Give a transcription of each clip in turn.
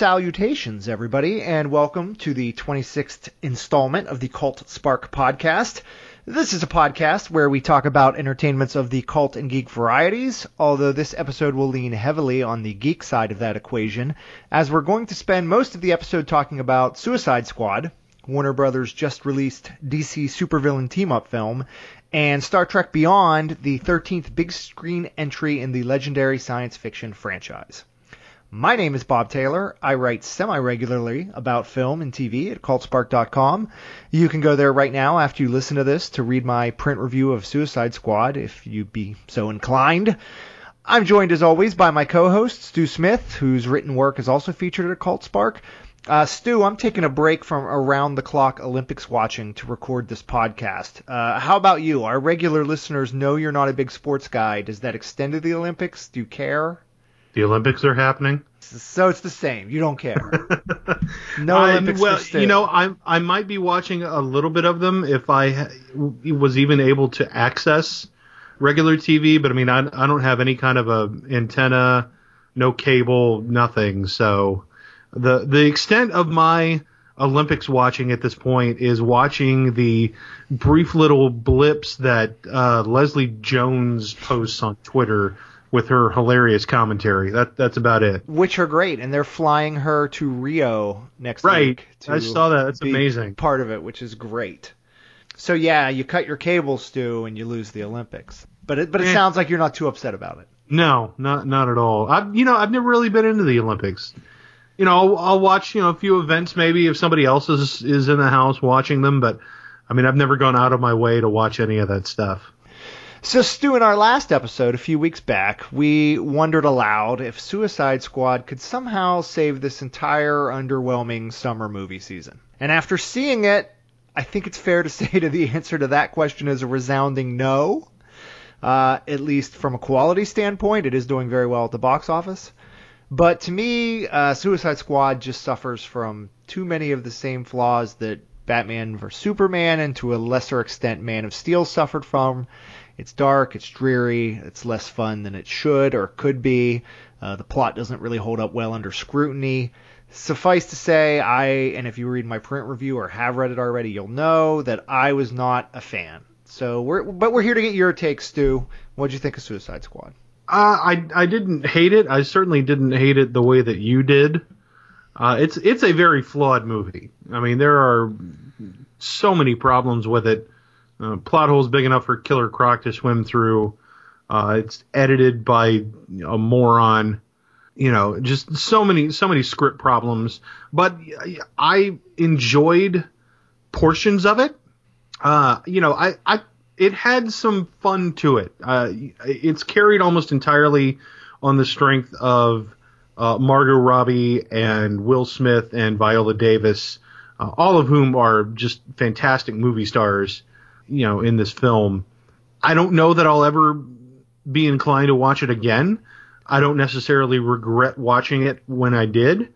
Salutations, everybody, and welcome to the 26th installment of the Cult Spark podcast. This is a podcast where we talk about entertainments of the cult and geek varieties, although this episode will lean heavily on the geek side of that equation, as we're going to spend most of the episode talking about Suicide Squad, Warner Brothers just released DC supervillain team up film, and Star Trek Beyond, the 13th big screen entry in the legendary science fiction franchise. My name is Bob Taylor. I write semi-regularly about film and TV at cultspark.com. You can go there right now after you listen to this to read my print review of Suicide Squad if you be so inclined. I'm joined as always by my co-host Stew Smith, whose written work is also featured at Cult Spark. Uh, Stew, I'm taking a break from around the clock Olympics watching to record this podcast. Uh, how about you? Our regular listeners know you're not a big sports guy. Does that extend to the Olympics? Do you care? The Olympics are happening. So it's the same. You don't care. no Olympics. well, you know, I I might be watching a little bit of them if I was even able to access regular TV. But I mean, I I don't have any kind of a antenna, no cable, nothing. So the the extent of my Olympics watching at this point is watching the brief little blips that uh, Leslie Jones posts on Twitter with her hilarious commentary. That that's about it. Which are great, and they're flying her to Rio next right. week. Right, I saw that. That's amazing. Part of it, which is great. So yeah, you cut your cable, Stew, and you lose the Olympics. But it but it eh. sounds like you're not too upset about it. No, not not at all. I you know I've never really been into the Olympics. You know I'll, I'll watch you know a few events maybe if somebody else is is in the house watching them, but I mean I've never gone out of my way to watch any of that stuff. So, Stew, in our last episode a few weeks back, we wondered aloud if Suicide Squad could somehow save this entire underwhelming summer movie season. And after seeing it, I think it's fair to say that the answer to that question is a resounding no. Uh, at least from a quality standpoint, it is doing very well at the box office. But to me, uh, Suicide Squad just suffers from too many of the same flaws that Batman vs Superman and to a lesser extent Man of Steel suffered from. It's dark, it's dreary, it's less fun than it should or could be. Uh, the plot doesn't really hold up well under scrutiny. Suffice to say, I, and if you read my print review or have read it already, you'll know that I was not a fan. So we're, but we're here to get your take, Stew. What'd you think of Suicide Squad? Uh, I, I didn't hate it. I certainly didn't hate it the way that you did. Uh, it's, it's a very flawed movie. I mean, there are so many problems with it. Uh, plot holes big enough for Killer Croc to swim through. Uh, it's edited by a moron. You know, just so many, so many script problems. But I enjoyed portions of it. Uh, you know, I, I, it had some fun to it. Uh, it's carried almost entirely on the strength of uh, Margot Robbie and Will Smith and Viola Davis, uh, all of whom are just fantastic movie stars you know, in this film. I don't know that I'll ever be inclined to watch it again. I don't necessarily regret watching it when I did.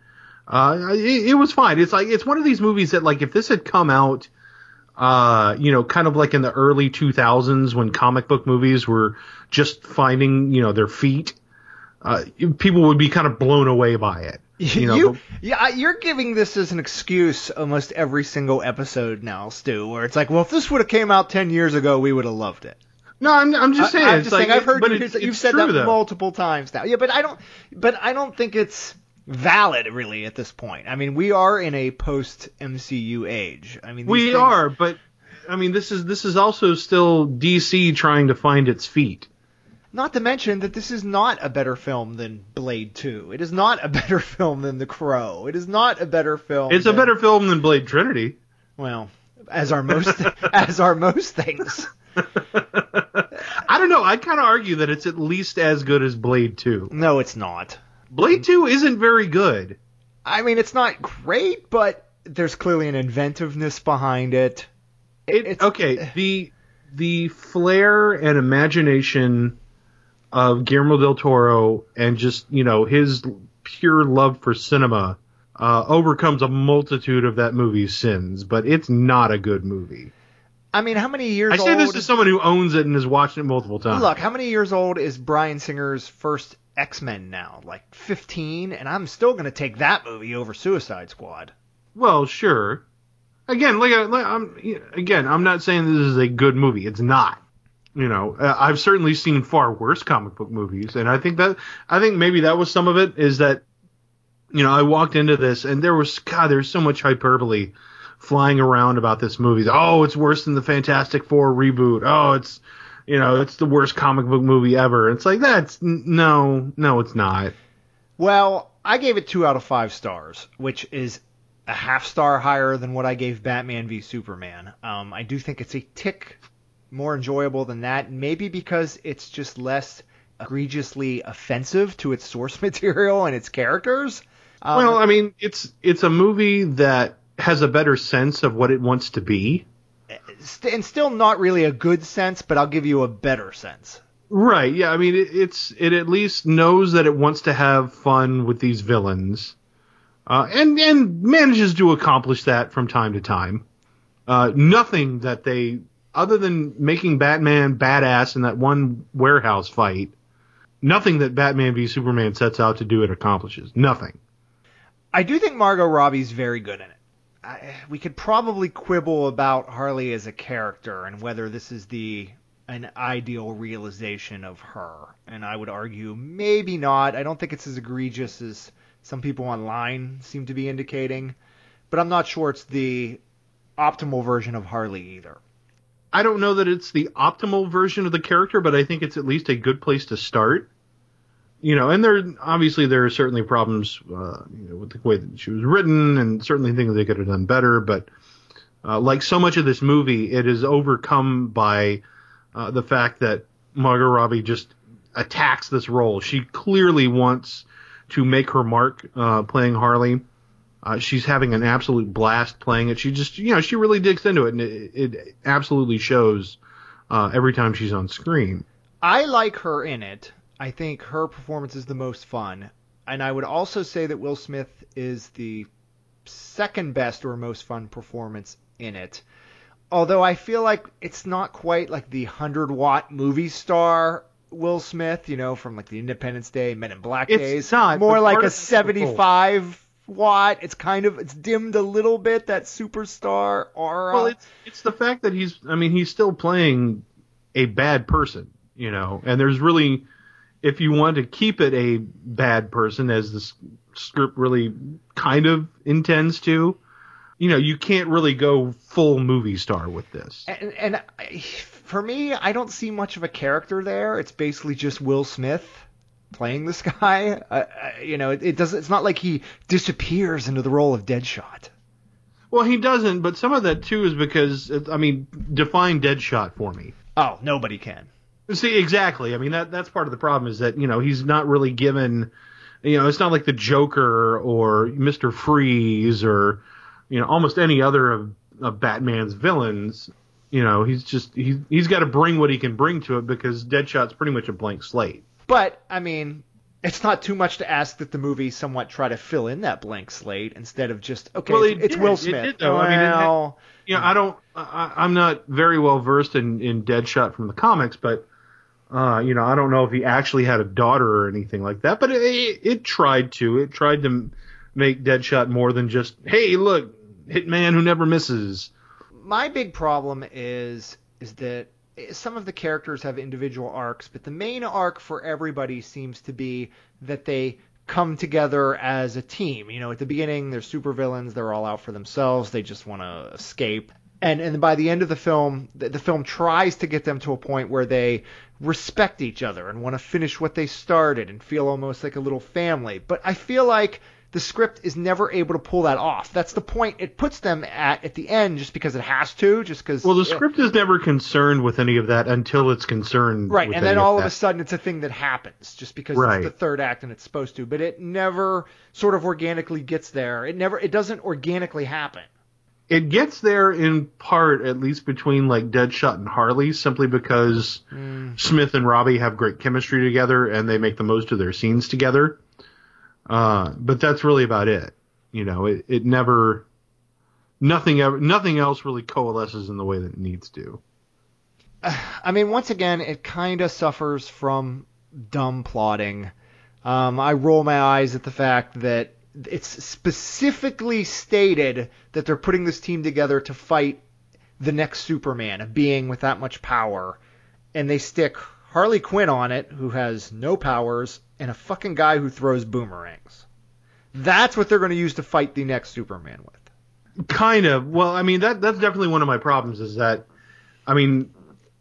Uh, it, it was fine. It's like it's one of these movies that like if this had come out, uh, you know, kind of like in the early 2000s when comic book movies were just finding you know their feet, uh, people would be kind of blown away by it. You know, you, yeah, you're giving this as an excuse almost every single episode now, Stew, where it's like, well, if this would have came out ten years ago, we would have loved it. No, I'm, I'm just saying. I, am just like, saying. I've heard you, it, you've said that though. multiple times now. Yeah, but I don't. But I don't think it's valid really at this point. I mean, we are in a post MCU age. I mean, we things... are, but I mean, this is this is also still DC trying to find its feet. Not to mention that this is not a better film than Blade 2. It is not a better film than The Crow. It is not a better film. It's than, a better film than Blade Trinity. Well, as are most as are most things. I don't know. I'd kind of argue that it's at least as good as Blade 2. No, it's not. Blade 2 isn't very good. I mean, it's not great, but there's clearly an inventiveness behind it. it okay, the the flair and imagination of Guillermo del Toro and just you know his pure love for cinema uh, overcomes a multitude of that movie's sins, but it's not a good movie. I mean, how many years? I say old... this to someone who owns it and has watched it multiple times. Look, how many years old is Bryan Singer's first X Men now, like 15, and I'm still going to take that movie over Suicide Squad. Well, sure. Again, like, like I'm again, I'm not saying this is a good movie. It's not. You know, uh, I've certainly seen far worse comic book movies, and I think that I think maybe that was some of it. Is that you know I walked into this and there was God, there's so much hyperbole flying around about this movie. Oh, it's worse than the Fantastic Four reboot. Oh, it's you know, it's the worst comic book movie ever. It's like that's no, no, it's not. Well, I gave it two out of five stars, which is a half star higher than what I gave Batman v Superman. Um, I do think it's a tick more enjoyable than that, maybe because it's just less egregiously offensive to its source material and its characters. Um, well, I mean, it's it's a movie that has a better sense of what it wants to be. And still not really a good sense, but I'll give you a better sense. Right. Yeah. I mean, it, it's it at least knows that it wants to have fun with these villains, uh, and and manages to accomplish that from time to time. Uh, nothing that they, other than making Batman badass in that one warehouse fight, nothing that Batman v Superman sets out to do it accomplishes. Nothing. I do think Margot Robbie's very good in it. I, we could probably quibble about Harley as a character and whether this is the an ideal realization of her. And I would argue maybe not. I don't think it's as egregious as some people online seem to be indicating, but I'm not sure it's the optimal version of Harley either. I don't know that it's the optimal version of the character, but I think it's at least a good place to start you know, and there obviously there are certainly problems uh, you know, with the way that she was written, and certainly things they could have done better. But uh, like so much of this movie, it is overcome by uh, the fact that Margot Robbie just attacks this role. She clearly wants to make her mark uh, playing Harley. Uh, she's having an absolute blast playing it. She just, you know, she really digs into it, and it, it absolutely shows uh, every time she's on screen. I like her in it. I think her performance is the most fun. And I would also say that Will Smith is the second best or most fun performance in it. Although I feel like it's not quite like the 100 watt movie star Will Smith, you know, from like the Independence Day, Men in Black it's days. Not, More like a 75 watt. It's kind of it's dimmed a little bit that superstar aura. Well, it's it's the fact that he's I mean, he's still playing a bad person, you know, and there's really if you want to keep it a bad person, as the script really kind of intends to, you know, you can't really go full movie star with this. And, and for me, I don't see much of a character there. It's basically just Will Smith playing this guy. Uh, you know, it, it does. It's not like he disappears into the role of Deadshot. Well, he doesn't, but some of that too is because I mean, define Deadshot for me. Oh, nobody can. See, exactly. I mean, that that's part of the problem is that you know he's not really given. You know, it's not like the Joker or Mister Freeze or you know almost any other of, of Batman's villains. You know, he's just he he's got to bring what he can bring to it because Deadshot's pretty much a blank slate. But I mean, it's not too much to ask that the movie somewhat try to fill in that blank slate instead of just okay, well, it's, it's Will Smith. It did, though. Well, I mean, it, you know, I don't, I, I'm not very well versed in in Deadshot from the comics, but uh, you know, I don't know if he actually had a daughter or anything like that, but it, it, it tried to. It tried to make Deadshot more than just, hey, look, hitman who never misses. My big problem is is that some of the characters have individual arcs, but the main arc for everybody seems to be that they come together as a team. You know, at the beginning, they're supervillains, they're all out for themselves, they just want to escape and and by the end of the film, the, the film tries to get them to a point where they respect each other and want to finish what they started and feel almost like a little family. But I feel like the script is never able to pull that off. That's the point it puts them at at the end, just because it has to, just because. Well, the script is never concerned with any of that until it's concerned. Right, and then all of, of, a sudden it's a thing that happens, just because right. it's the third act and it's supposed to. But it never sort of organically gets there. It never. It doesn't organically happen it gets there in part, at least between like Deadshot and Harley, simply because mm. Smith and Robbie have great chemistry together and they make the most of their scenes together. Uh, but that's really about it. You know, it, it never, nothing ever, nothing else really coalesces in the way that it needs to. I mean, once again, it kind of suffers from dumb plotting. Um, I roll my eyes at the fact that it's specifically stated that they're putting this team together to fight the next Superman, a being with that much power, and they stick Harley Quinn on it, who has no powers, and a fucking guy who throws boomerangs. That's what they're going to use to fight the next Superman with. Kind of. Well, I mean that that's definitely one of my problems is that I mean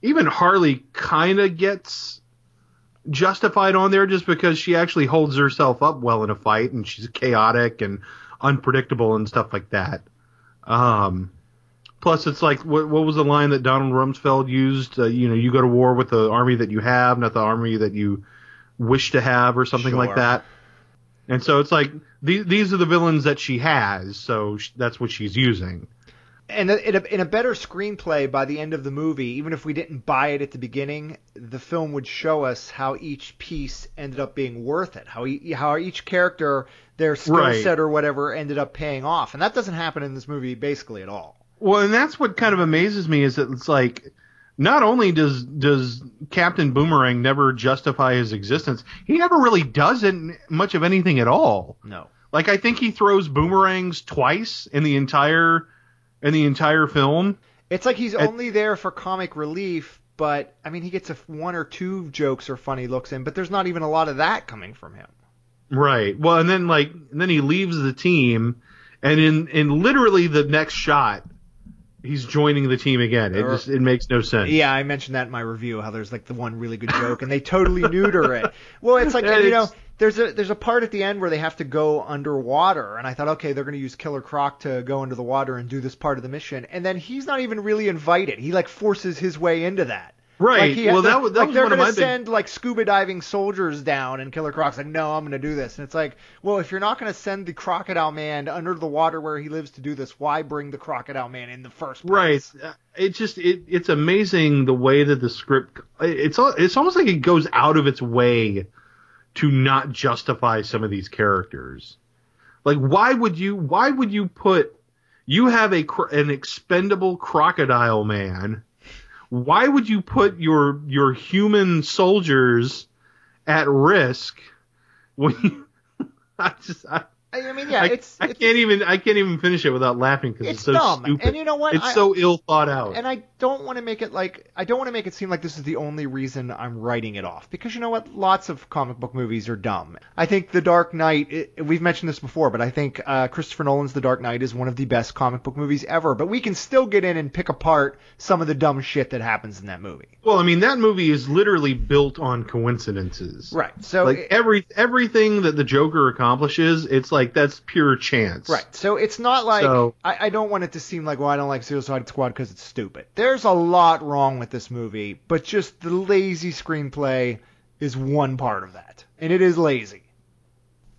even Harley kind of gets justified on there just because she actually holds herself up well in a fight and she's chaotic and unpredictable and stuff like that. Um plus it's like what what was the line that Donald Rumsfeld used, uh, you know, you go to war with the army that you have, not the army that you wish to have or something like that. And so it's like these these are the villains that she has, so sh- that's what she's using. And in a, in a better screenplay by the end of the movie, even if we didn't buy it at the beginning, the film would show us how each piece ended up being worth it. How e- how each character, their skill Right. set or whatever, ended up paying off, and that doesn't happen in this movie basically at all. Well, and that's what kind of amazes me is that it's like not only does does Captain Boomerang never justify his existence, he never really does it much of anything at all. No. Like I think he throws boomerangs twice in the entire in the entire film. It's like he's It- only there for comic relief, but I mean, he gets a one or two jokes or funny looks in, but there's not even a lot of that coming from him. Right. Well, and then like and then he leaves the team, and in in literally the next shot, he's joining the team again. It er, just it makes no sense. Yeah, I mentioned that in my review how there's like the one really good joke and they totally neuter it. Well, it's like you know, there's a there's a part at the end where they have to go underwater and I thought okay, they're going to use Killer Croc to go into the water and do this part of the mission and then he's not even really invited. He like forces his way into that. Right. Like he, well, that was that like was they're one of my big send like scuba diving soldiers down, and Killer Croc's like, no, I'm gonna do this, and it's like, well, if you're not gonna send the Crocodile Man under the water where he lives to do this, why bring the Crocodile Man in the first Right. place? Uh, It just it it's amazing the way that the script it's it's almost like it goes out of its way to not justify some of these characters. Like why would you why would you put you have a an expendable crocodile man. Why would you put your your human soldiers at risk when you I just I, I mean, yeah, I, it's I it's, can't even I can't even finish it without laughing because it's, it's so dumb, stupid. and you know what? It's I- so ill thought out. and I don't want to make it like I don't want to make it seem like this is the only reason I'm writing it off because you know what? Lots of comic book movies are dumb. I think The Dark Knight. It, we've mentioned this before, but I think uh, Christopher Nolan's The Dark Knight is one of the best comic book movies ever. But we can still get in and pick apart some of the dumb shit that happens in that movie. Well, I mean, that movie is literally built on coincidences. Right. So Like it- every everything that the Joker accomplishes, it's like that's pure chance. Right. So it's not like So- I, I don't want it to seem like well I don't like Suicide Squad because it's stupid. There's a lot wrong with this movie, but just the lazy screenplay is one part of that, and it is lazy.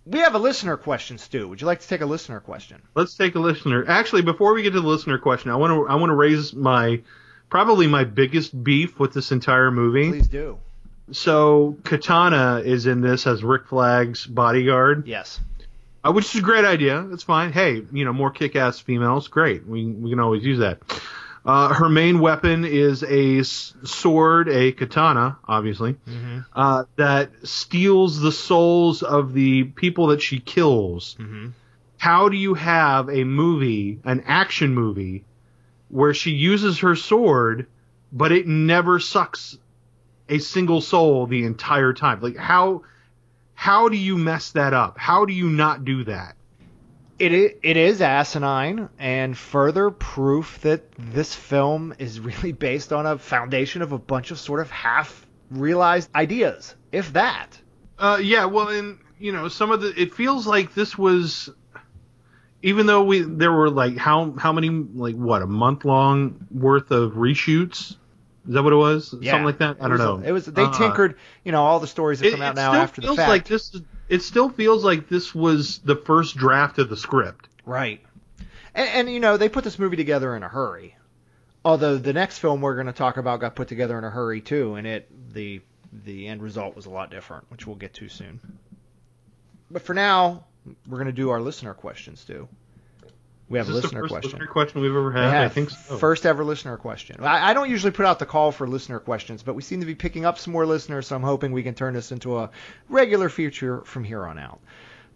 We have a listener question, Stew. Would you like to take a listener question? Let's take a listener. Actually, before we get to the listener question, I want to I want to raise my probably my biggest beef with this entire movie. Please do. So Katana is in this as Rick Flag's bodyguard, Yes. Uh, which is a great idea. It's fine. Hey, you know, more kick-ass females, great. We we can always use that. Uh, her main weapon is a s- sword, a katana, obviously, Mm-hmm. uh, that steals the souls of the people that she kills. Mm-hmm. How do you have a movie, an action movie, where she uses her sword, but it never sucks a single soul the entire time? Like how how do you mess that up? How do you not do that? It is, it is asinine and further proof that this film is really based on a foundation of a bunch of sort of half realized ideas, if that. Uh, yeah, well, and you know, some of the it feels like this was, even though we there were like how how many like what a month long worth of reshoots. Is that what it was? Something like that. I don't know. It was they Uh, tinkered, you know, all the stories that It, come out it now still after the feels fact. like this. It still feels like this was the first draft of the script. Right. And, and you know, they put this movie together in a hurry. Although the next film we're going to talk about got put together in a hurry too, and it the the end result was a lot different, which we'll get to soon. But for now, we're going to do our listener questions too. We have Is a this the listener first question. listener question we've ever We had? I think so. First ever listener question. I, I don't usually put out the call for listener questions, but we seem to be picking up some more listeners, so I'm hoping we can turn this into a regular feature from here on out.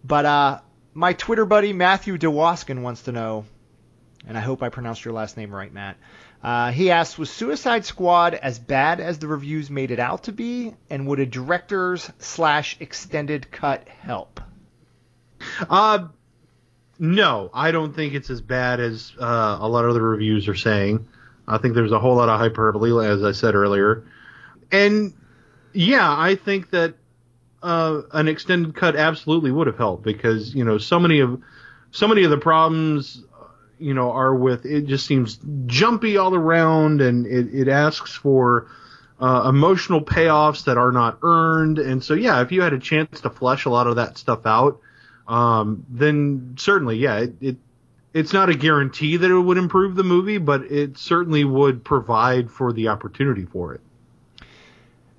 But uh, my Twitter buddy Matthew DeWaskin wants to know, and I hope I pronounced your last name right, Matt. Uh, he asks, was Suicide Squad as bad as the reviews made it out to be, and would a director's slash extended cut help? Uh, no, I don't think it's as bad as uh, a lot of the reviews are saying. I think there's a whole lot of hyperbole, as I said earlier. And yeah, I think that uh, an extended cut absolutely would have helped because you know so many of so many of the problems uh, you know are with it just seems jumpy all around and it, it asks for uh, emotional payoffs that are not earned and so yeah if you had a chance to flesh a lot of that stuff out um, then certainly yeah it, it it's not a guarantee that it would improve the movie but it certainly would provide for the opportunity for it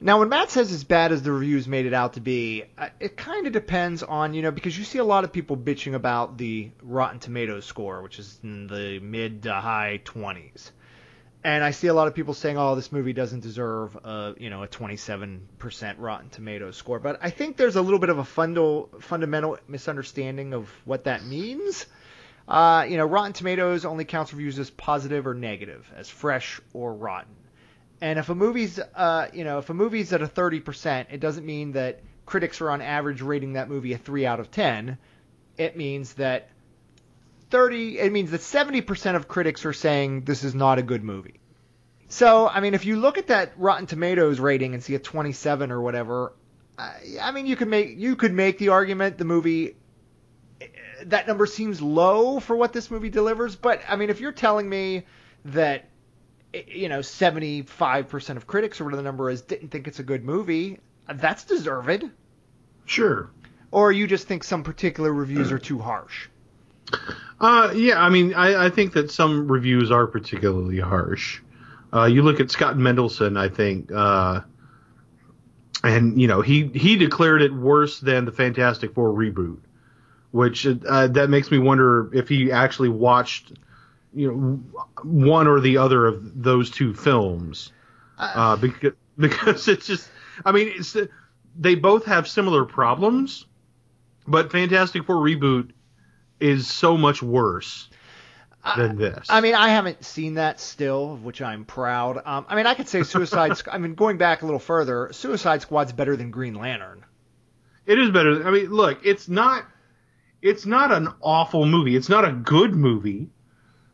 Now, when Matt says as bad as the reviews made it out to be, uh, it kind of depends on, you know, because you see a lot of people bitching about the Rotten Tomatoes score, which is in the mid to high 20s. And I see a lot of people saying, oh, this movie doesn't deserve a, you know, a 27% Rotten Tomatoes score. But I think there's a little bit of a fundal, fundamental misunderstanding of what that means. Uh, you know, Rotten Tomatoes only counts reviews as positive or negative, as fresh or rotten. And if a movie's, uh, you know, if a movie's at a 30%, it doesn't mean that critics are on average rating that movie a 3 out of 10. It means that 30, it means that 70% of critics are saying this is not a good movie. So, I mean, if you look at that Rotten Tomatoes rating and see a 27 or whatever, I, I mean, you could make you could make the argument the movie that number seems low for what this movie delivers, but I mean, if you're telling me that you know 75% of critics or whatever the number is didn't think it's a good movie, that's deserved. sure Or you just think some particular reviews are too harsh. Uh, yeah, I mean, I, I think that some reviews are particularly harsh. Uh, you look at Scott Mendelson, I think, uh, and you know he he declared it worse than the Fantastic Four reboot, which uh, that makes me wonder if he actually watched, you know, one or the other of those two films, uh, because because it's just, I mean, it's they both have similar problems, but Fantastic Four reboot is so much worse than this. I mean, I haven't seen that still, of which I'm proud. Um, I mean, I could say Suicide. Squ- I mean, going back a little further, Suicide Squad's better than Green Lantern. it is better. I mean, look, it's not it's not an awful movie. It's not a good movie.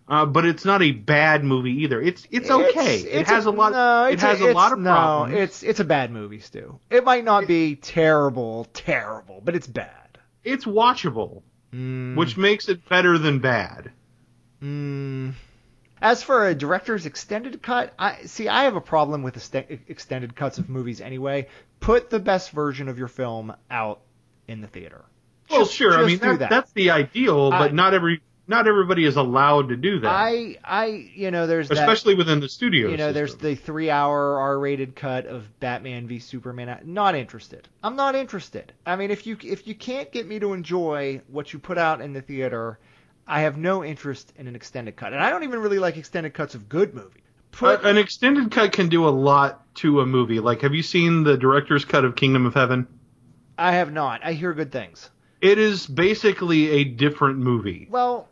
Uh, but it's not a bad movie either. It's it's okay. it it's has a, lot. No, it has a, it's- lot of no, problems. it's it's a bad movie, Stew. It might not be terrible, terrible, but it's bad. it's watchable, Mm, which makes it better than bad. Mm. As for a director's extended cut, I see. I have a problem with ext- extended cuts of movies anyway. Put the best version of your film out in the theater. Well, Just- sure. I mean, that, that. that's the ideal, but I- not every not everybody is allowed to do that, I, I, you know, there's that. especially within the studio. you know, there's the three-hour R-rated cut of Batman v Superman. I'm Not interested. I'm not interested. I mean, if you if you can't get me to enjoy what you put out in the theater, I have no interest in an extended cut. And I don't even really like extended cuts of good movies. Put, Uh, an extended cut can do a lot to a movie. Like, have you seen the director's cut of Kingdom of Heaven? I have not. I hear good things. It is basically a different movie. Well,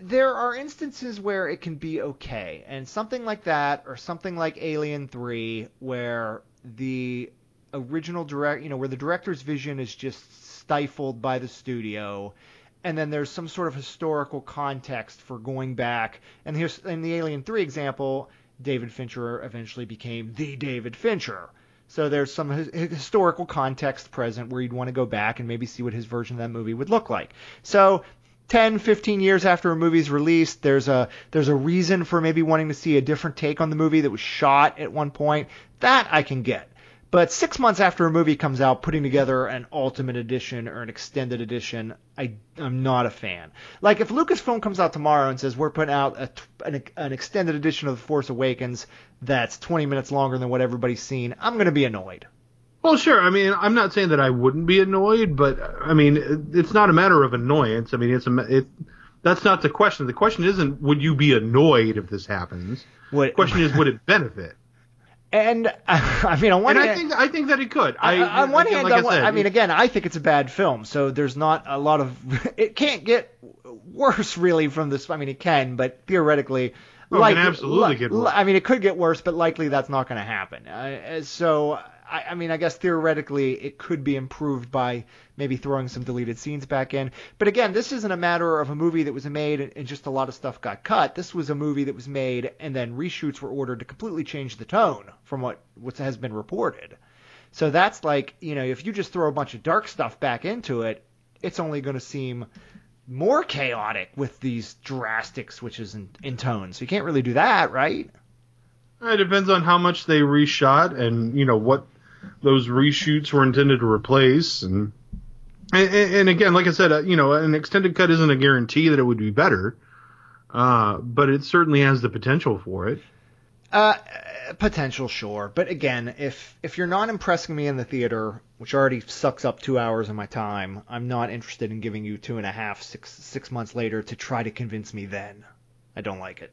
there are instances where it can be okay, and something like that, or something like Alien Three, where the original direct, you know, where the director's vision is just stifled by the studio, and then there's some sort of historical context for going back. And here's in the Alien Three example, David Fincher eventually became the David Fincher. So there's some his- historical context present where you'd want to go back and maybe see what his version of that movie would look like. So 10, 15 years after a movie's released, there's a there's a reason for maybe wanting to see a different take on the movie that was shot at one point. That I can get. But six months after a movie comes out, putting together an ultimate edition or an extended edition, I, I'm not a fan. Like if Lucasfilm comes out tomorrow and says we're putting out a, an, an extended edition of The Force Awakens that's 20 minutes longer than what everybody's seen, I'm going to be annoyed. Well, sure. I mean, I'm not saying that I wouldn't be annoyed, but I mean, it's not a matter of annoyance. I mean, it's a it. That's not the question. The question isn't would you be annoyed if this happens. What, The question is would it benefit? And I mean, on one And I think I think that it could. I, I, on one hand, like one- said, I mean, again, I think it's a bad film, so there's not a lot of. It can't get worse, really, from this. I mean, it can, but theoretically, Oh, it like, can absolutely li- get worse. I mean, it could get worse, but likely that's not going to happen. Uh, so, I, I mean, I guess theoretically it could be improved by maybe throwing some deleted scenes back in. But again, this isn't a matter of a movie that was made and just a lot of stuff got cut. This was a movie that was made and then reshoots were ordered to completely change the tone from what what has been reported. So that's like, you know, if you just throw a bunch of dark stuff back into it, it's only going to seem more chaotic with these drastic switches in, in tone. So you can't really do that, right? It depends on how much they reshot and you know what those reshoots were intended to replace and and, and again, like I said, uh, you know, an extended cut isn't a guarantee that it would be better, uh, but it certainly has the potential for it. Uh, potential, sure. But again, if if you're not impressing me in the theater, which already sucks up two hours of my time, I'm not interested in giving you two and a half, six six months later to try to convince me. Then I don't like it.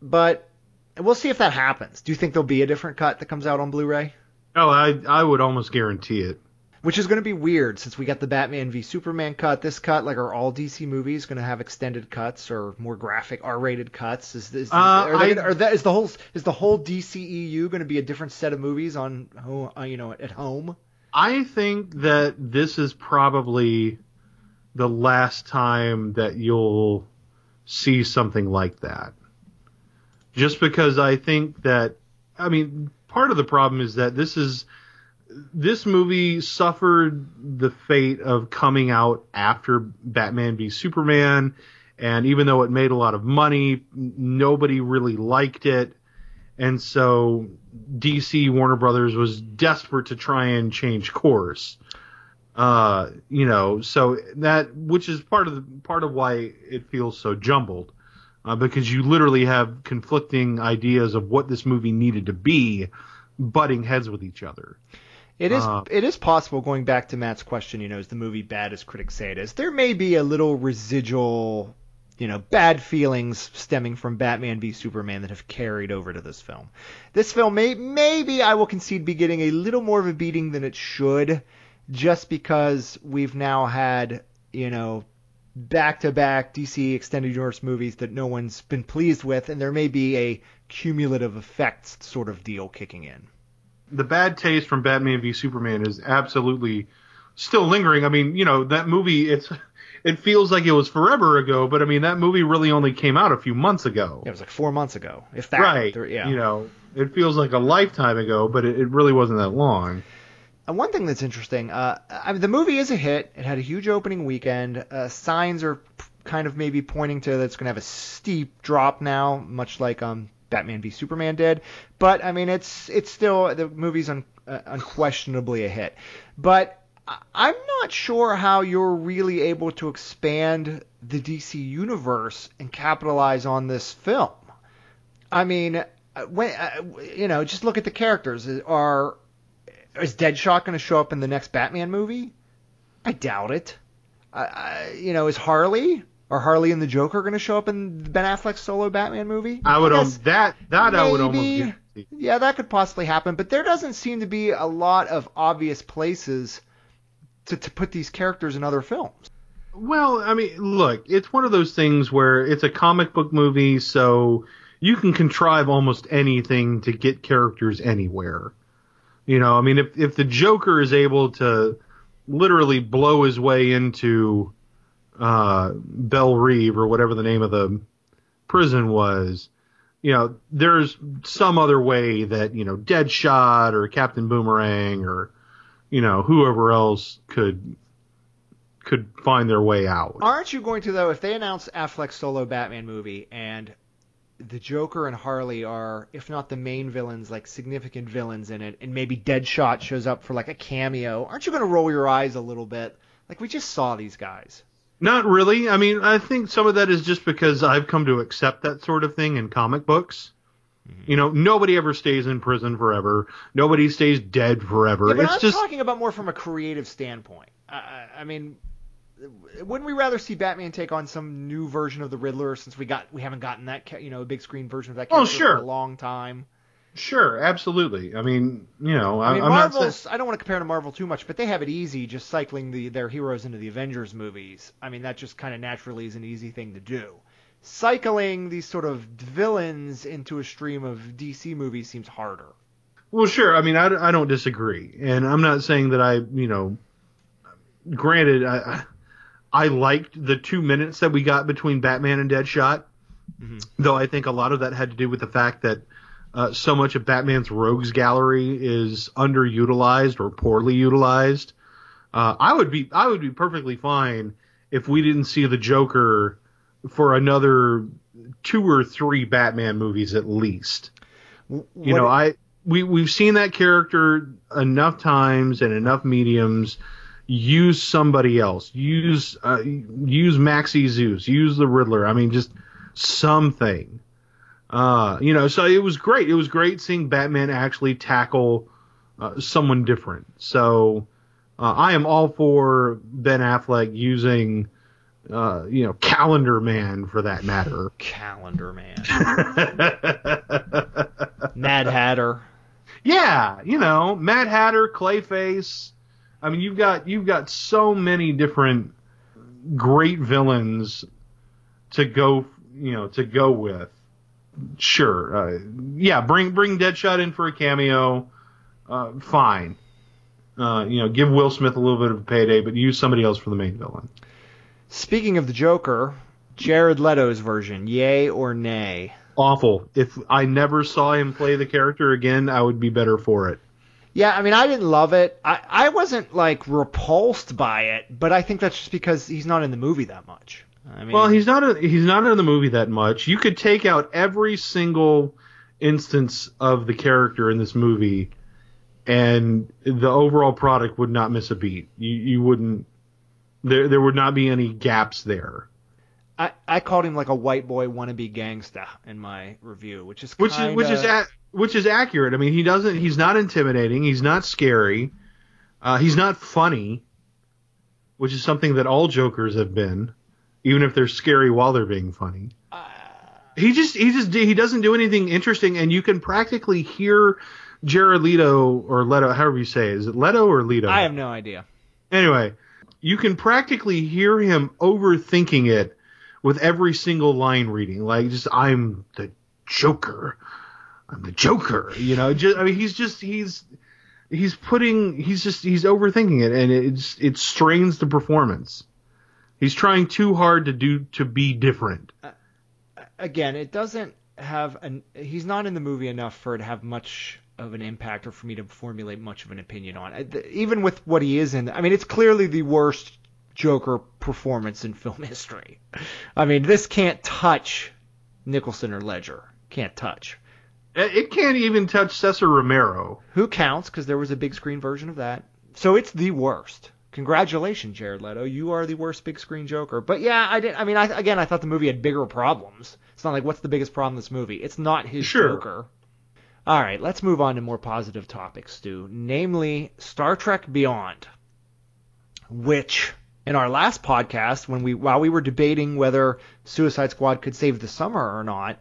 But we'll see if that happens. Do you think there'll be a different cut that comes out on Blu-ray? Oh, I I would almost guarantee it. Which is going to be weird since we got the Batman v Superman cut. This cut, like, are all DC movies going to have extended cuts or more graphic R-rated cuts? Is this? Uh, are they I- gonna, are that, is the whole is the whole DCEU going to be a different set of movies on uh, you know at home? I think that this is probably the last time that you'll see something like that. Just because I think that, I mean, part of the problem is that this is, this movie suffered the fate of coming out after Batman v Superman, and even though it made a lot of money, nobody really liked it. And so DC Warner Brothers was desperate to try and change course. Uh, you know, so that which is part of the part of why it feels so jumbled, uh, because you literally have conflicting ideas of what this movie needed to be, butting heads with each other. It is Uh, it is possible going back to Matt's question. You know, is the movie bad as critics say it is? There may be a little residual, you know, bad feelings stemming from Batman v Superman that have carried over to this film. This film may maybe I will concede be getting a little more of a beating than it should, just because we've now had you know back to back DC extended universe movies that no one's been pleased with, and there may be a cumulative effects sort of deal kicking in. the bad taste from Batman v Superman is absolutely still lingering. I mean, you know, that movie it's it feels like it was forever ago, but I mean that movie really only came out a few months ago. It was like four months ago, if that. right. Yeah. You know, it feels like a lifetime ago, but it, it really wasn't that long. And one thing that's interesting, uh, I mean, the movie is a hit. It had a huge opening weekend. Uh, signs are kind of maybe pointing to that it's going to have a steep drop now, much like um, Batman v Superman did. But I mean, it's it's still the movie's un, uh, unquestionably a hit. But I'm not sure how you're really able to expand the DC universe and capitalize on this film. I mean, uh, when uh, you know, just look at the characters. Are is Deadshot going to show up in the next Batman movie? I doubt it. I, I, you know, is Harley or Harley and the Joker going to show up in Ben Affleck's solo Batman movie? I would guess um, that that I would almost. Yeah, that could possibly happen, but there doesn't seem to be a lot of obvious places to, to put these characters in other films. Well, I mean, look, it's one of those things where it's a comic book movie, so you can contrive almost anything to get characters anywhere. You know, I mean, if if the Joker is able to literally blow his way into uh, Belle Reve or whatever the name of the prison was, you know, there's some other way that you know Deadshot or Captain Boomerang or you know whoever else could could find their way out. Aren't you going to though? If they announce Affleck's solo Batman movie and the Joker and Harley are, if not the main villains, like significant villains in it, and maybe Deadshot shows up for like a cameo, aren't you going to roll your eyes a little bit? Like we just saw these guys. Not really. I mean, I think some of that is just because I've come to accept that sort of thing in comic books. Mm-hmm. You know, nobody ever stays in prison forever. Nobody stays dead forever. Yeah, but it's I'm just talking about more from a creative standpoint. I, I mean, wouldn't we rather see Batman take on some new version of the Riddler since we got we haven't gotten that you know a big screen version of that Oh, character sure. for a long time. Sure, absolutely. I mean, you know, I mean, I'm not saying, Marvel's. I don't want to compare to Marvel too much, but they have it easy just cycling the their heroes into the Avengers movies. I mean, that just kind of naturally is an easy thing to do. Cycling these sort of villains into a stream of DC movies seems harder. Well, sure. I mean, I, I don't disagree, and I'm not saying that I, you know, granted, I I liked the two minutes that we got between Batman and Deadshot, Mhm. though I think a lot of that had to do with the fact that uh, so much of Batman's rogues gallery is underutilized or poorly utilized. Uh, I would be I would be perfectly fine if we didn't see the Joker for another two or three Batman movies at least you know, I we we've seen that character enough times and enough mediums. Use somebody else. Use uh, use Maxie Zeus. Use the Riddler. I mean, just something. Uh, you know, so it was great. It was great seeing Batman actually tackle uh, someone different. So uh, I am all for Ben Affleck using, uh, you know, Calendar Man for that matter. Calendar Man, Mad Hatter. Yeah, you know, Mad Hatter, Clayface. I mean, you've got you've got so many different great villains to go, you know, to go with. Sure, uh, yeah, bring bring Deadshot in for a cameo. Uh, fine. Uh, you know, give Will Smith a little bit of a payday, but use somebody else for the main villain. Speaking of the Joker, Jared Leto's version, yay or nay? Awful. If I never saw him play the character again, I would be better for it. Yeah, I mean, I didn't love it. I, I wasn't like repulsed by it, but I think that's just because he's not in the movie that much. I mean, Well, he's not a, he's not in the movie that much. You could take out every single instance of the character in this movie, and the overall product would not miss a beat. You you wouldn't there there would not be any gaps there. I, I called him like a white boy wannabe gangsta in my review, which is Which kinda, is which is a, which is accurate. I mean, he doesn't he's not intimidating. He's not scary. Uh, he's not funny, which is something that all Jokers have been, even if they're scary while they're being funny. uh, he just he just he doesn't do anything interesting, and you can practically hear Jared Leto or Leto, however you say, it. is it Leto or Leto? I have no idea. Anyway, you can practically hear him overthinking it with every single line reading, like just I'm the Joker, I'm the Joker. You know, just I mean he's just he's he's putting he's just he's overthinking it, and it's it strains the performance. He's trying too hard to do to be different. Uh, again, it doesn't have an. He's not in the movie enough for it to have much of an impact or for me to formulate much of an opinion on. Even with what he is in, I mean, it's clearly the worst Joker performance in film history. I mean, this can't touch Nicholson or Ledger. Can't touch. It it can't even touch Cesar Romero. Who counts? Because there was a big screen version of that. So it's the worst. Congratulations, Jared Leto. You are the worst big screen Joker. But yeah, I did. I mean, I, again, I thought the movie had bigger problems. It's not like what's the biggest problem in this movie. It's not his Sure. Joker. All right, let's move on to more positive topics, Stew. Namely, Star Trek Beyond, which in our last podcast, when we while we were debating whether Suicide Squad could save the summer or not,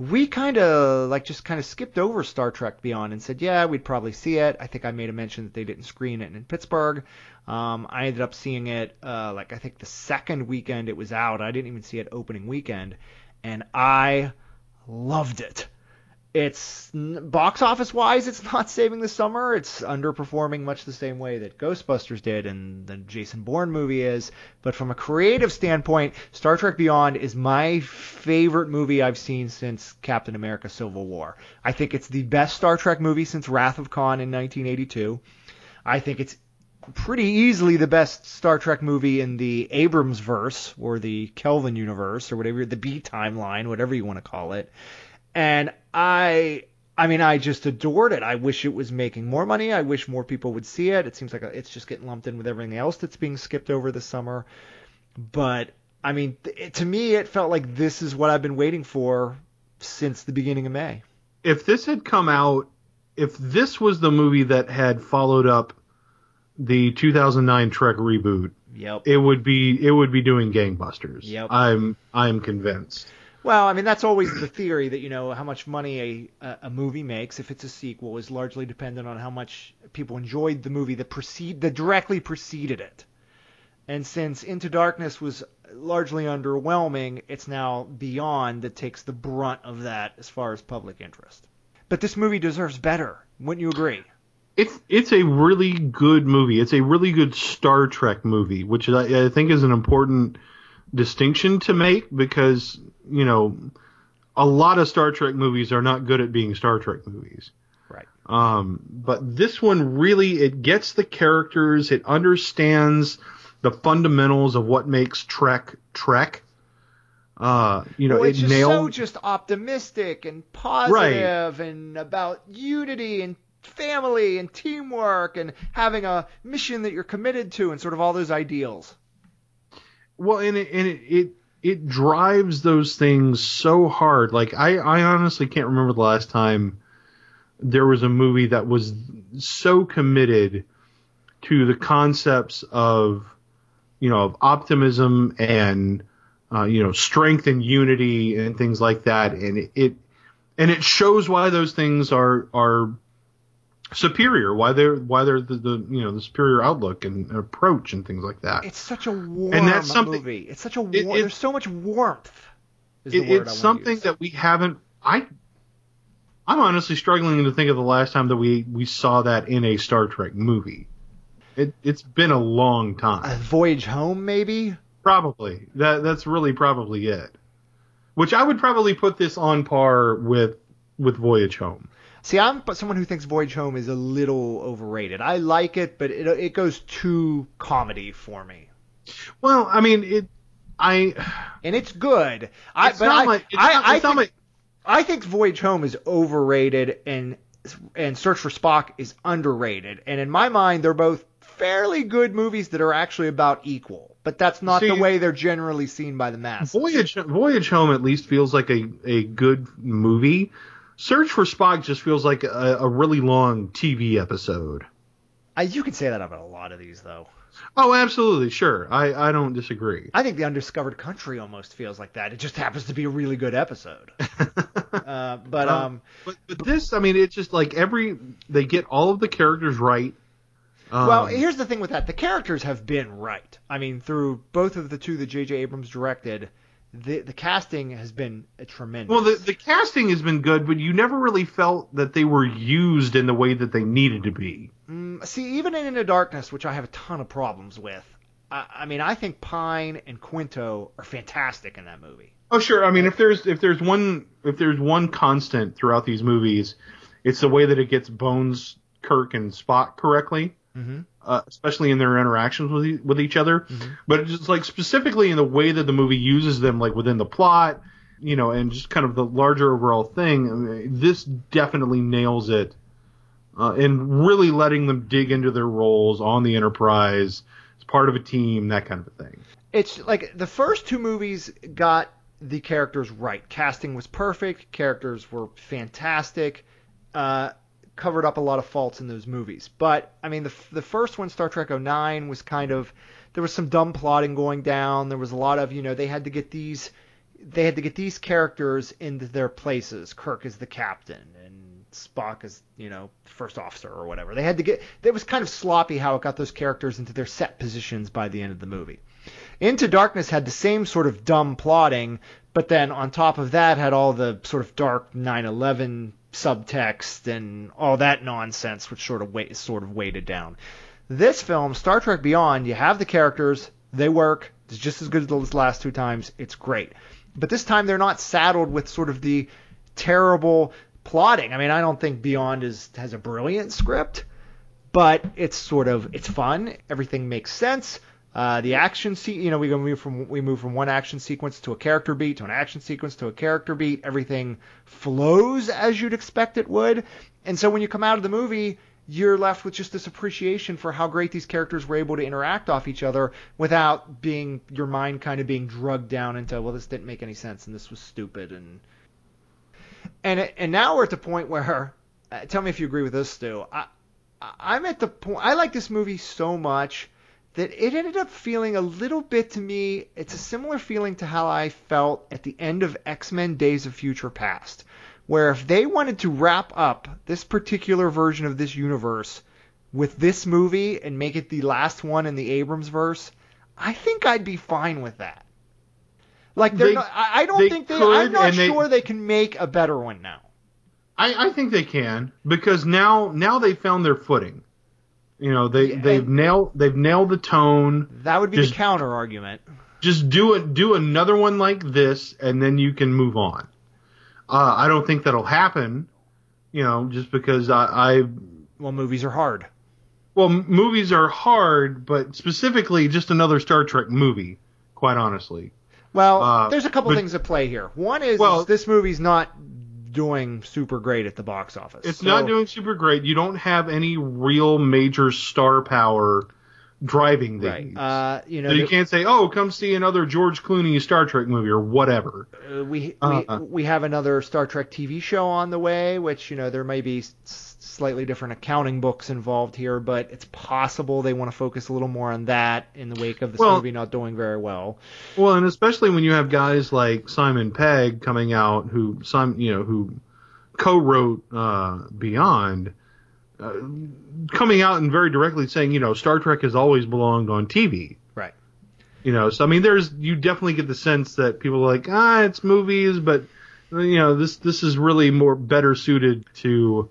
we kind of like just kind of skipped over Star Trek Beyond and said, yeah, we'd probably see it. I think I made a mention that they didn't screen it in Pittsburgh. Um, I ended up seeing it uh, like I think the second weekend it was out. I didn't even see it opening weekend, and I loved it. It's box office wise, it's not saving the summer. It's underperforming much the same way that Ghostbusters did and the Jason Bourne movie is. But from a creative standpoint, Star Trek Beyond is my favorite movie I've seen since Captain America: Civil War. I think it's the best Star Trek movie since Wrath of Khan in 1982. I think it's pretty easily the best Star Trek movie in the Abrams verse or the Kelvin universe or whatever the B timeline, whatever you want to call it. And I I mean I just adored it. I wish it was making more money. I wish more people would see it. It seems like it's just getting lumped in with everything else that's being skipped over this summer. But I mean it, to me it felt like this is what I've been waiting for since the beginning of May. If this had come out, if this was the movie that had followed up the 2009 Trek reboot, Yep. it would be it would be doing gangbusters. Yep. I'm I'm convinced. Well, I mean that's always the theory that you know how much money a a movie makes if it's a sequel is largely dependent on how much people enjoyed the movie that precede that directly preceded it. And since Into Darkness was largely underwhelming, it's now Beyond that takes the brunt of that as far as public interest. But this movie deserves better. Wouldn't you agree? It's it's a really good movie. It's a really good Star Trek movie, which I, I think is an important distinction to make because you know a lot of Star Trek movies are not good at being Star Trek movies. Right. Um, but this one really it gets the characters, it understands the fundamentals of what makes Trek Trek. Uh, you know, well, it it's just nailed so just optimistic and positive and about unity and family and teamwork and having a mission that you're committed to and sort of all those ideals. Well, and it, and it, it it drives those things so hard. Like I I honestly can't remember the last time there was a movie that was so committed to the concepts of you know of optimism and uh, you know strength and unity and things like that, and it, it and it shows why those things are are superior, why they're why they're the, the you know the superior outlook and approach and things like that. It's such a warm And that's something- movie. It's such a war- it- it- there's so much warmth. Is It, the word I it's something that we haven't. I I'm honestly struggling to think of the last time that we we saw that in a Star Trek movie. It it's been a long a time. voyage home maybe. Probably that that's really probably it. Which I would probably put this on par with with Voyage Home. See, I'm someone who thinks Voyage Home is a little overrated. I like it, but it it goes too comedy for me. Well, I mean it. I And it's good. I but I, like it's I, not, I it's think, like I think Voyage Home is overrated and and Search for Spock is underrated. And in my mind, they're both fairly good movies that are actually about equal. But that's not the way they're generally seen by the mass. Voyage Voyage Home at least feels like a, a good movie. Search for Spock just feels like a, a really long TV episode. I, you can say that about a lot of these, though. Oh, absolutely, sure. I, I don't disagree. I think The Undiscovered Country almost feels like that. It just happens to be a really good episode. Uh, but Um, um, but, but this, I mean, it's just like every they get all of the characters right. Um, Well, here's the thing with that: the characters have been right. I mean, through both of the two that J.J. Abrams directed, the the casting has been a tremendous. well, the the casting has been good, but you never really felt that they were used in the way that they needed to be. Mm, see, even in Into Darkness, which I have a ton of problems with, I, I mean, I think Pine and Quinto are fantastic in that movie. Oh, sure. I mean, if there's if there's one if there's one constant throughout these movies, it's the way that it gets Bones, Kirk, and Spock correctly. Mm-hmm. uh, especially in their interactions with e- with each other. But it's just like specifically in the way that the movie uses them, like within the plot, you know, and just kind of the larger overall thing. I mean, this definitely nails it, uh, and really letting them dig into their roles on the Enterprise as part of a team, that kind of a thing. It's like the first two movies got the characters right. Casting was perfect. Characters were fantastic. Uh, covered up a lot of faults in those movies. But I mean, the the first one, Star Trek 09, was kind of there was some dumb plotting going down. There was a lot of you know they had to get these they had to get these characters into their places. Kirk is the captain and Spock is you know first officer or whatever. They had to get it was kind of sloppy how it got those characters into their set positions by the end of the movie. Into Darkness had the same sort of dumb plotting, but then on top of that had all the sort of dark 9/11 subtext and all that nonsense, which sort of weight, sort of weighted down. This film, Star Trek Beyond, you have the characters, they work, it's just as good as those last two times, it's great. But this time they're not saddled with sort of the terrible plotting. I mean, I don't think Beyond is has a brilliant script, but it's sort of it's fun. Everything makes sense. Uh, the action se- you know, we go move from we move from one action sequence to a character beat to an action sequence to a character beat. Everything flows as you'd expect it would. And so when you come out of the movie, you're left with just this appreciation for how great these characters were able to interact off each other without being your mind kind of being drugged down into well this didn't make any sense and this was stupid and and and now we're at the point where uh, tell me if you agree with this Stu I- I'm at the point I like this movie so much that it ended up feeling a little bit to me. It's a similar feeling to how I felt at the end of X Men Days of Future Past, where if they wanted to wrap up this particular version of this universe with this movie and make it the last one in the Abrams verse, I think I'd be fine with that. Like they're They- not, I don't they think they. could, I'm not and they- sure they can make a better one now. I, I think they can because now now they found their footing. You know, they Yeah, they've nailed they've nailed the tone. That would be Just- the counter argument. Just do it do another one like this and then you can move on. Uh, I don't think that'll happen. You know, just because I, I Well, movies are hard. well, m- movies are hard, but specifically just another Star Trek movie. Quite honestly, Well, Uh, there's a couple but- things at play here. One is, Well- is this movie's not doing super great at the box office. it's So- not doing super great. You don't have any real major star power driving these. right. Uh, you know, So you the- can't say, "Oh, come see another George Clooney Star Trek movie" or whatever. uh, we Uh-uh. we we have another Star Trek TV show on the way, which you know there may be s- slightly different accounting books involved here, but it's possible they want to focus a little more on that in the wake of this Well- movie not doing very well. Well, and especially when you have guys like Simon Pegg coming out, who some you know who co-wrote uh, Beyond, uh, coming out and very directly saying, you know, Star Trek has always belonged on TV. Right. You know, so I mean, there's you definitely get the sense that people are like, ah, it's movies, but you know, this this is really more better suited to,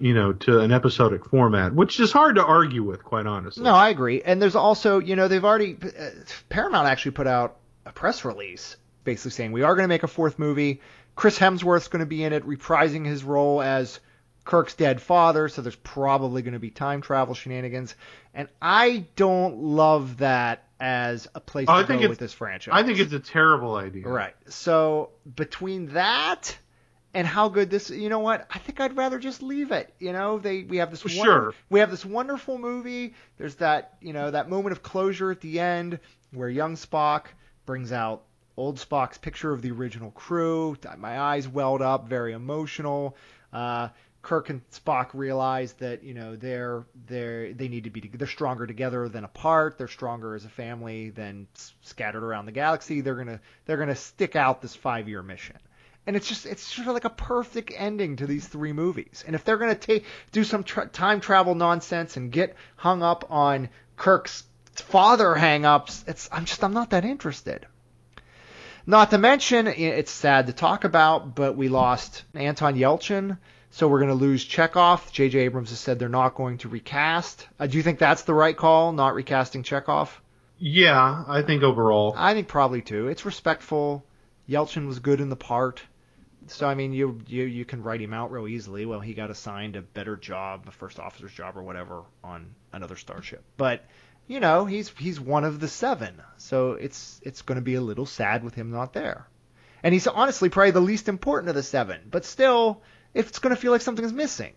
you know, to an episodic format, which is hard to argue with, quite honestly. No, I agree. And there's also, you know, they've already uh, Paramount actually put out a press release basically saying we are going to make a fourth movie. Chris Hemsworth's going to be in it, reprising his role as Kirk's dead father. So there's probably going to be time travel shenanigans. And I don't love that as a place Oh, to go with this franchise. I think it's a terrible idea. Right. So between that and how good this, you know what? I think I'd rather just leave it. You know, they we have this wonder- sure. we have this wonderful movie. There's that you know that moment of closure at the end where young Spock brings out old Spock's picture of the original crew. My eyes welled up, very emotional. Uh, Kirk and Spock realize that you know they're they're they need to be they're stronger together than apart. They're stronger as a family than scattered around the galaxy. They're gonna they're gonna stick out this five year mission. And it's just it's sort of like a perfect ending to these three movies. And if they're gonna take do some tra- time travel nonsense and get hung up on Kirk's father hang-ups, it's I'm just I'm not that interested. Not to mention, it's sad to talk about, but we lost Anton Yelchin, so we're going to lose Chekov. J.J. Abrams has said they're not going to recast. Uh, do you think that's the right call, not recasting Chekov? Yeah, I think overall. I think probably too. It's respectful. Yelchin was good in the part. So I mean, you you you can write him out real easily. Well, he got assigned a better job, a first officer's job or whatever on another starship. But you know, he's he's one of the seven, so it's it's going to be a little sad with him not there. And he's honestly probably the least important of the seven. But still, it's going to feel like something's missing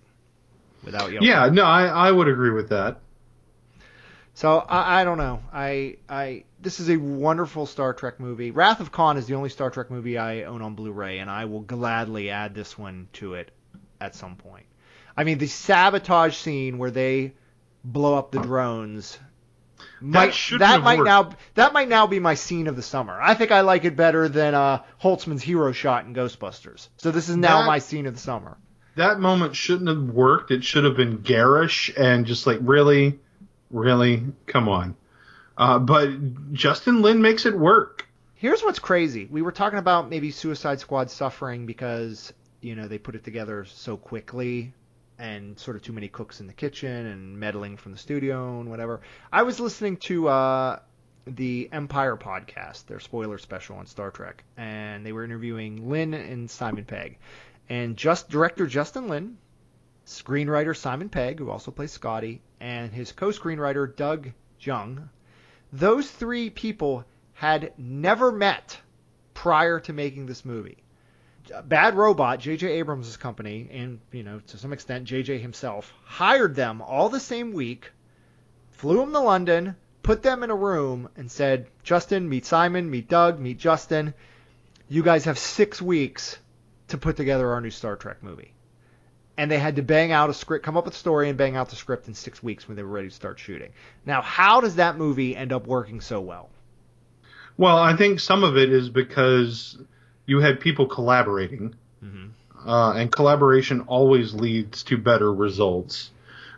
without Yelchin. Yeah, no, I, I would agree with that. So I, I don't know. I I this is a wonderful Star Trek movie. Wrath of Khan is the only Star Trek movie I own on Blu-ray, and I will gladly add this one to it at some point. I mean, the sabotage scene where they blow up the drones. might, shouldn't that might worked. now that might now be my scene of the summer. I think I like it better than uh, Holtzmann's hero shot in Ghostbusters. So this is now That- my scene of the summer. That moment shouldn't have worked. It should have been garish and just like really, really, come on. Uh, but Justin Lin makes it work. Here's what's crazy. We were talking about maybe Suicide Squad suffering because, you know, they put it together so quickly and sort of too many cooks in the kitchen and meddling from the studio and whatever. I was listening to uh, the Empire podcast, their spoiler special on Star Trek, and they were interviewing Lin and Simon Pegg. And just director Justin Lin, screenwriter Simon Pegg, who also plays Scotty, and his co-screenwriter Doug Jung, those three people had never met prior to making this movie. Bad Robot, J.J. Abrams' company, and you know to some extent J.J. himself, hired them all the same week, flew them to London, put them in a room, and said, "Justin, meet Simon, meet Doug, meet Justin. You guys have six weeks to put together our new Star Trek movie." And they had to bang out a script, come up with a story, and bang out the script in six weeks when they were ready to start shooting. Now, how does that movie end up working so well? Well, I think some of it is because you had people collaborating, Mm-hmm. uh, and collaboration always leads to better results.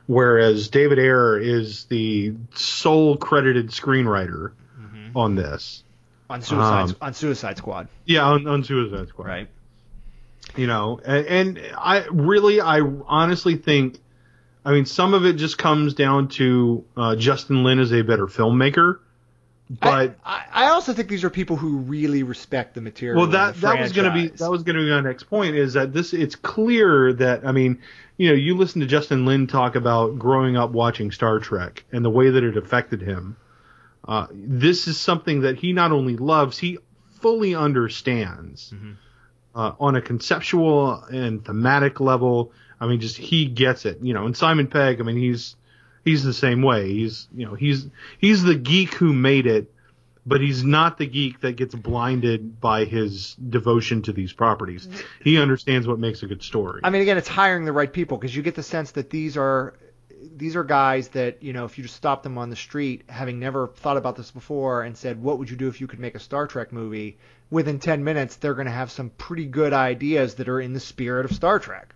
Whereas David Ayer is the sole credited screenwriter Mm-hmm. on this. On Suicide Um, on Suicide Squad, Yeah, on, on Suicide Squad. right? You know and, and i really i honestly think i mean some of it just comes down to uh, justin lin is a better filmmaker but I, I also think these are people who really respect the material. well that that was going to be that was going to be my next point is that this it's clear that i mean you know you listen to justin lin talk about growing up watching star trek and the way that it affected him uh, this is something that he not only loves he fully understands Mhm. Uh, on a conceptual and thematic level. I mean, just he gets it, you know. And Simon Pegg, I mean, he's he's the same way. He's you know he's he's the geek who made it, but he's not the geek that gets blinded by his devotion to these properties. He understands what makes a good story. I mean, again, it's hiring the right people because you get the sense that these are these are guys that you know if you just stopped them on the street, having never thought about this before, and said, "What would you do if you could make a Star Trek movie?" Within 10 minutes, they're going to have some pretty good ideas that are in the spirit of Star Trek.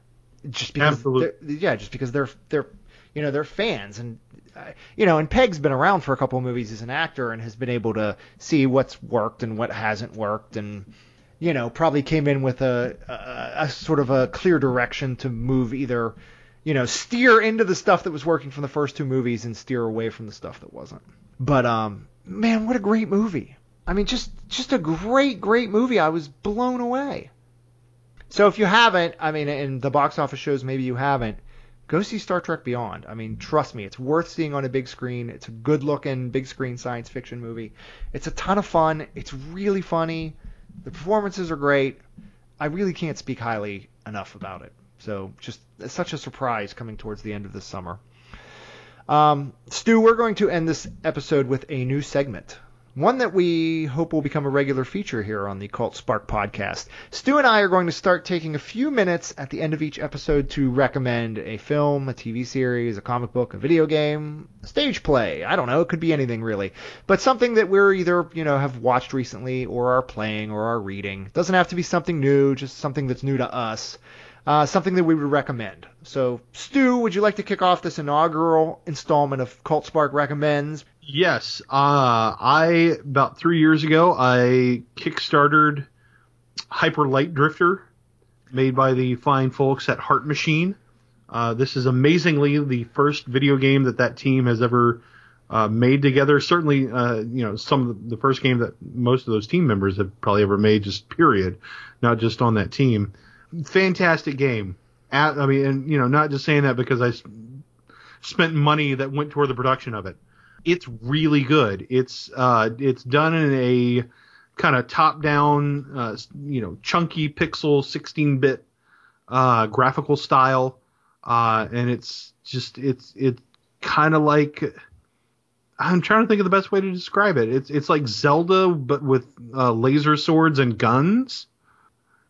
Just because, yeah, just because they're they're you know they're fans and uh, you know and Pegg's been around for a couple of movies as an actor and has been able to see what's worked and what hasn't worked and you know, probably came in with a, a, a sort of a clear direction to move either, you know, steer into the stuff that was working from the first two movies and steer away from the stuff that wasn't. But um, man, what a great movie! I mean, just just a great, great movie. I was blown away. So if you haven't, I mean, and the box office shows maybe you haven't, go see Star Trek Beyond. I mean, trust me, it's worth seeing on a big screen. It's a good looking big screen science fiction movie. It's a ton of fun. It's really funny. The performances are great. I really can't speak highly enough about it. So just such a surprise coming towards the end of this summer. Um, Stu, we're going to end this episode with a new segment. One that we hope will become a regular feature here on the Cult Spark podcast. Stu and I are going to start taking a few minutes at the end of each episode to recommend a film, a TV series, a comic book, a video game, a stage play. I don't know, it could be anything really. But something that we're either, you know, have watched recently or are playing or are reading. It doesn't have to be something new, just something that's new to us. Uh, something that we would recommend. So, Stu, would you like to kick off this inaugural installment of Cult Spark Recommends? Yes, uh, I about three years ago I kickstarted Hyper Light Drifter, made by the fine folks at Heart Machine. Uh, this is amazingly the first video game that that team has ever uh, made together. Certainly, uh, you know, some of the, the first game that most of those team members have probably ever made, just period, not just on that team. Fantastic game. At, I mean, and you know, not just saying that because I spent money that went toward the production of it it's really good. It's uh, it's done in a kind of top down, uh, you know, chunky pixel 16 bit uh, graphical style, uh, and it's just it's it's kind of like I'm trying to think of the best way to describe it. It's it's like Zelda but with uh, laser swords and guns.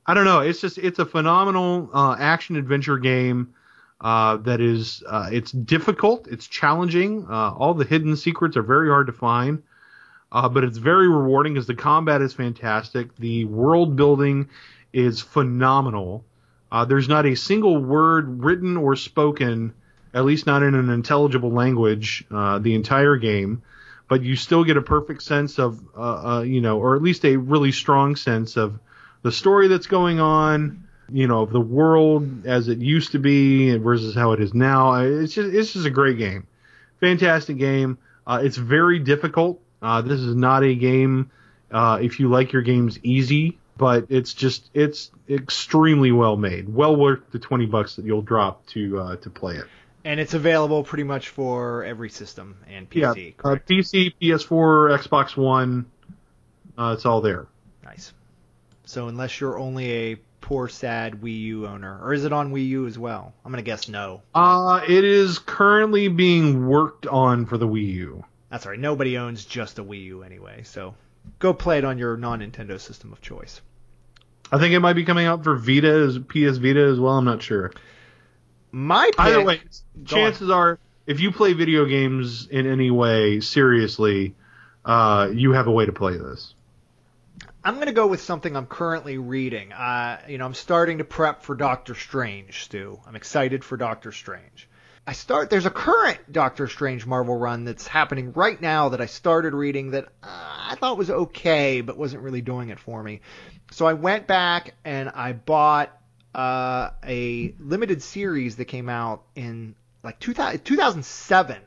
I don't know. It's just it's a phenomenal uh, action adventure game uh, that is uh, it's difficult, it's challenging. Uh, all the hidden secrets are very hard to find, uh, but it's very rewarding because the combat is fantastic. The world building is phenomenal. Uh, there's not a single word written or spoken, at least not in an intelligible language, the entire game. But you still get a perfect sense of, you know, or at least a really strong sense of the story that's going on you know, of the world as it used to be versus how it is now. It's just it's just a great game, fantastic game. Uh, it's very difficult. Uh, this is not a game uh, if you like your games easy, but it's just it's extremely well made, well worth the twenty bucks that you'll drop to uh, to play it. And it's available pretty much for every system and PC. yeah, uh. PC, PS4, Xbox One, uh, it's all there. nice. So unless you're only a poor sad Wii U owner, or is it on Wii U as well? I'm gonna guess no. Uh, it is currently being worked on for the Wii U. That's all right. Nobody owns just a Wii U anyway, so go play it on your non-Nintendo system of choice. I think it might be coming out for Vita as PS Vita as well. I'm not sure. My pick, Either way, chances are, if you play video games in any way seriously, uh, you have a way to play this. I'm going to go with something I'm currently reading. Uh, you know, I'm starting to prep for Doctor Strange, Stu. I'm excited for Doctor Strange. I start. There's a current Doctor Strange Marvel run that's happening right now that I started reading that uh, I thought was okay, but wasn't really doing it for me. So I went back and I bought uh, a limited series that came out in like 2000, 2007.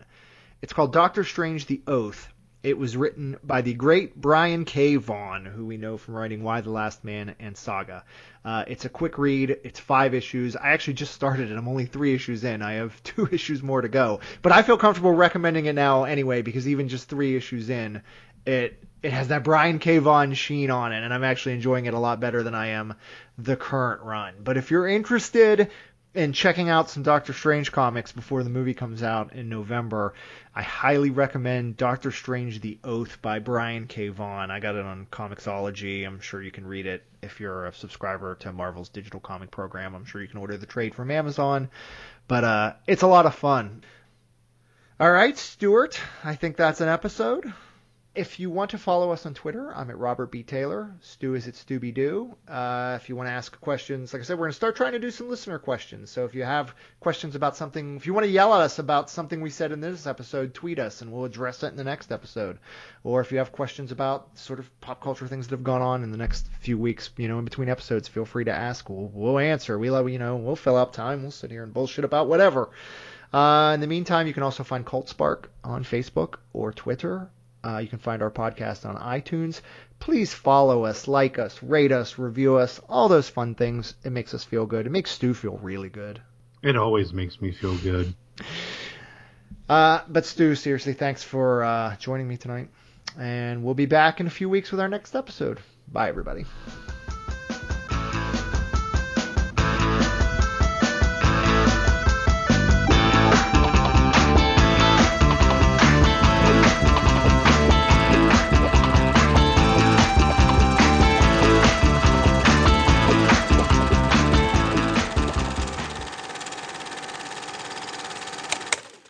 It's called Doctor Strange: The Oath. It was written by the great Brian K. Vaughan, who we know from writing Y: The Last Man and Saga. Uh, it's a quick read. It's five issues. I actually just started it. I'm only three issues in. I have two issues more to go. But I feel comfortable recommending it now anyway because even just three issues in, it it has that Brian K. Vaughan sheen on it, and I'm actually enjoying it a lot better than I am the current run. But if you're interested in checking out some Doctor Strange comics before the movie comes out in November, I highly recommend Doctor Strange The Oath by Brian K. Vaughan. I got it on Comixology. I'm sure you can read it if you're a subscriber to Marvel's digital comic program. I'm sure you can order the trade from Amazon. But uh, it's a lot of fun. All right, Stuart, I think that's an episode. If you want to follow us on Twitter, I'm at Robert B. Taylor. Stu is at Stooby Doo. Uh, if you want to ask questions, like I said, we're going to start trying to do some listener questions. So if you have questions about something, if you want to yell at us about something we said in this episode, tweet us and we'll address it in the next episode. Or if you have questions about sort of pop culture things that have gone on in the next few weeks, you know, in between episodes, feel free to ask. We'll, we'll answer. We love, you know, we'll fill up time. We'll sit here and bullshit about whatever. Uh, in the meantime, you can also find Cult Spark on Facebook or Twitter. Uh, you can find our podcast on iTunes. Please follow us, like us, rate us, review us, all those fun things. It makes us feel good. It makes Stu feel really good. It always makes me feel good. Uh, but Stu, seriously, thanks for uh, joining me tonight. And we'll be back in a few weeks with our next episode. Bye, everybody.